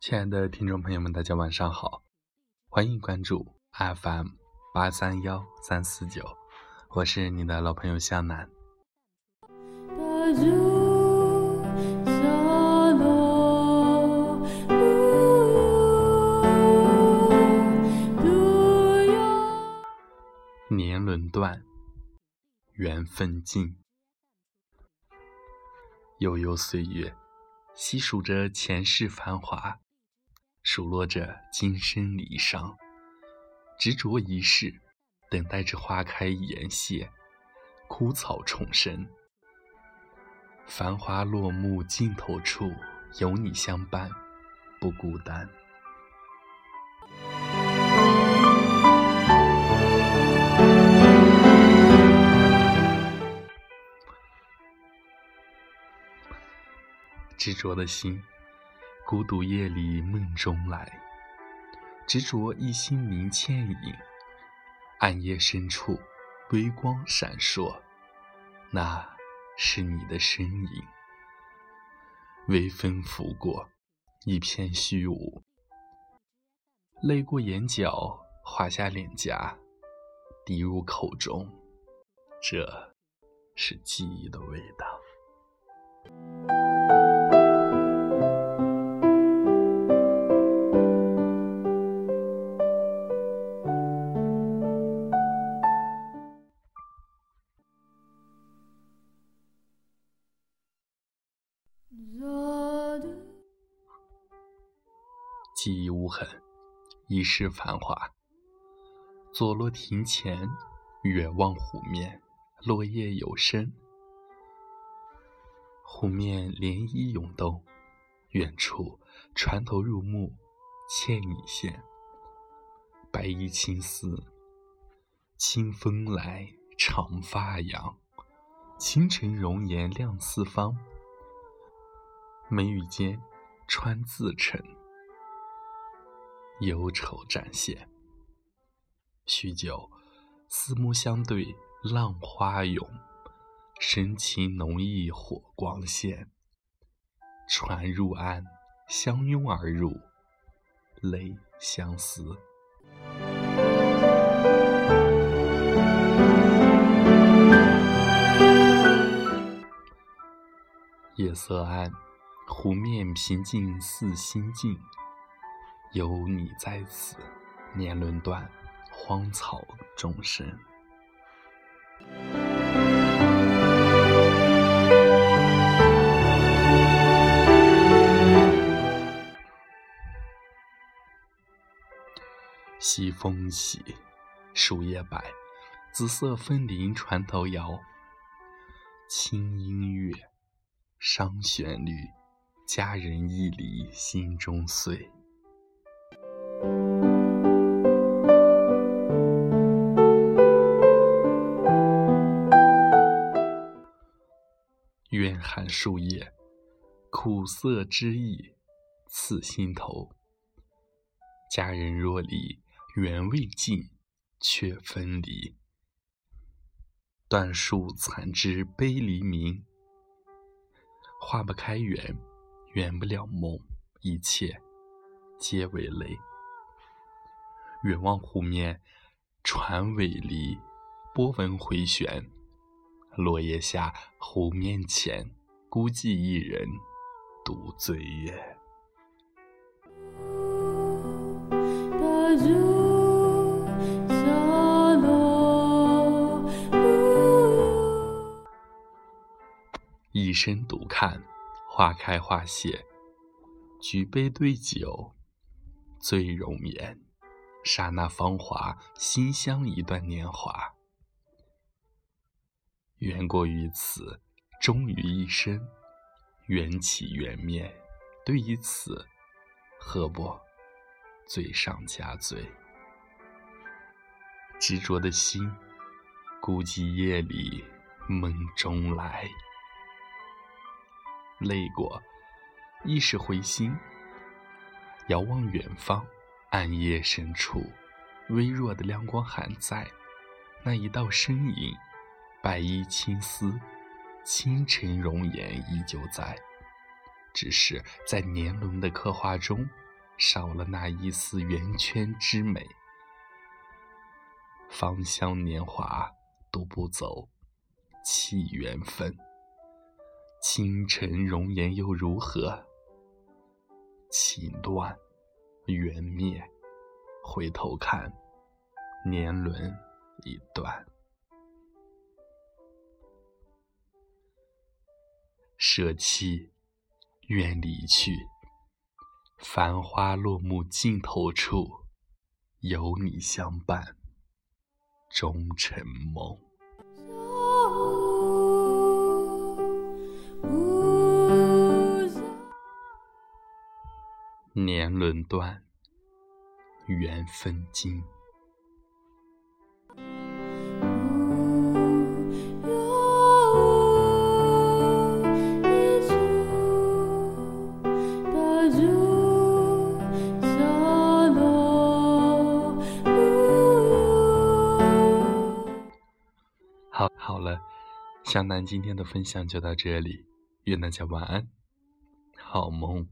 亲爱的听众朋友们，大家晚上好，欢迎关注 FM 八三幺三四九，我是你的老朋友向南。缘分尽，悠悠岁月，细数着前世繁华。数落着今生离殇，执着一世，等待着花开颜谢，枯草重生。繁华落幕尽头处，有你相伴，不孤单。执着的心。孤独夜里梦中来，执着一心明倩影。暗夜深处，微光闪烁，那是你的身影。微风拂过，一片虚无。泪过眼角，滑下脸颊，滴入口中，这是记忆的味道。记忆无痕，一世繁华。坐落庭前，远望湖面，落叶有声。湖面涟漪涌动，远处船头入目，倩影现。白衣青丝，清风来，长发扬。倾城容颜亮四方，眉宇间川自成。忧愁展现，许久，四目相对，浪花涌，神情浓意火光现。船入岸，相拥而入，泪相思。夜色暗，湖面平静似心境。有你在此，年轮断，荒草终生。西风起，树叶白，紫色风铃船头摇。轻音乐，伤旋律，佳人一离心中碎。怨寒树叶，苦涩之意刺心头。佳人若离，缘未尽，却分离。断树残枝悲黎明，化不开缘，圆不了梦，一切皆为泪。远望湖面，船尾离，波纹回旋。落叶下，湖面前，孤寂一人，独醉月。一身独看花开花谢，举杯对酒，醉容颜。刹那芳华，馨香一段年华。缘过于此，终于一生。缘起缘灭，对于此，何不罪上加罪？执着的心，孤寂夜里梦中来。累过，亦是回心。遥望远方，暗夜深处，微弱的亮光还在，那一道身影，白衣青丝，倾城容颜依旧在，只是在年轮的刻画中，少了那一丝圆圈之美。芳香年华都不走，弃缘分。倾城容颜又如何？情断，缘灭，回头看，年轮已断。舍弃，愿离去。繁花落幕尽头处，有你相伴。终成梦。年轮断，缘分尽。好，好了，湘南今天的分享就到这里，愿大家晚安，好梦。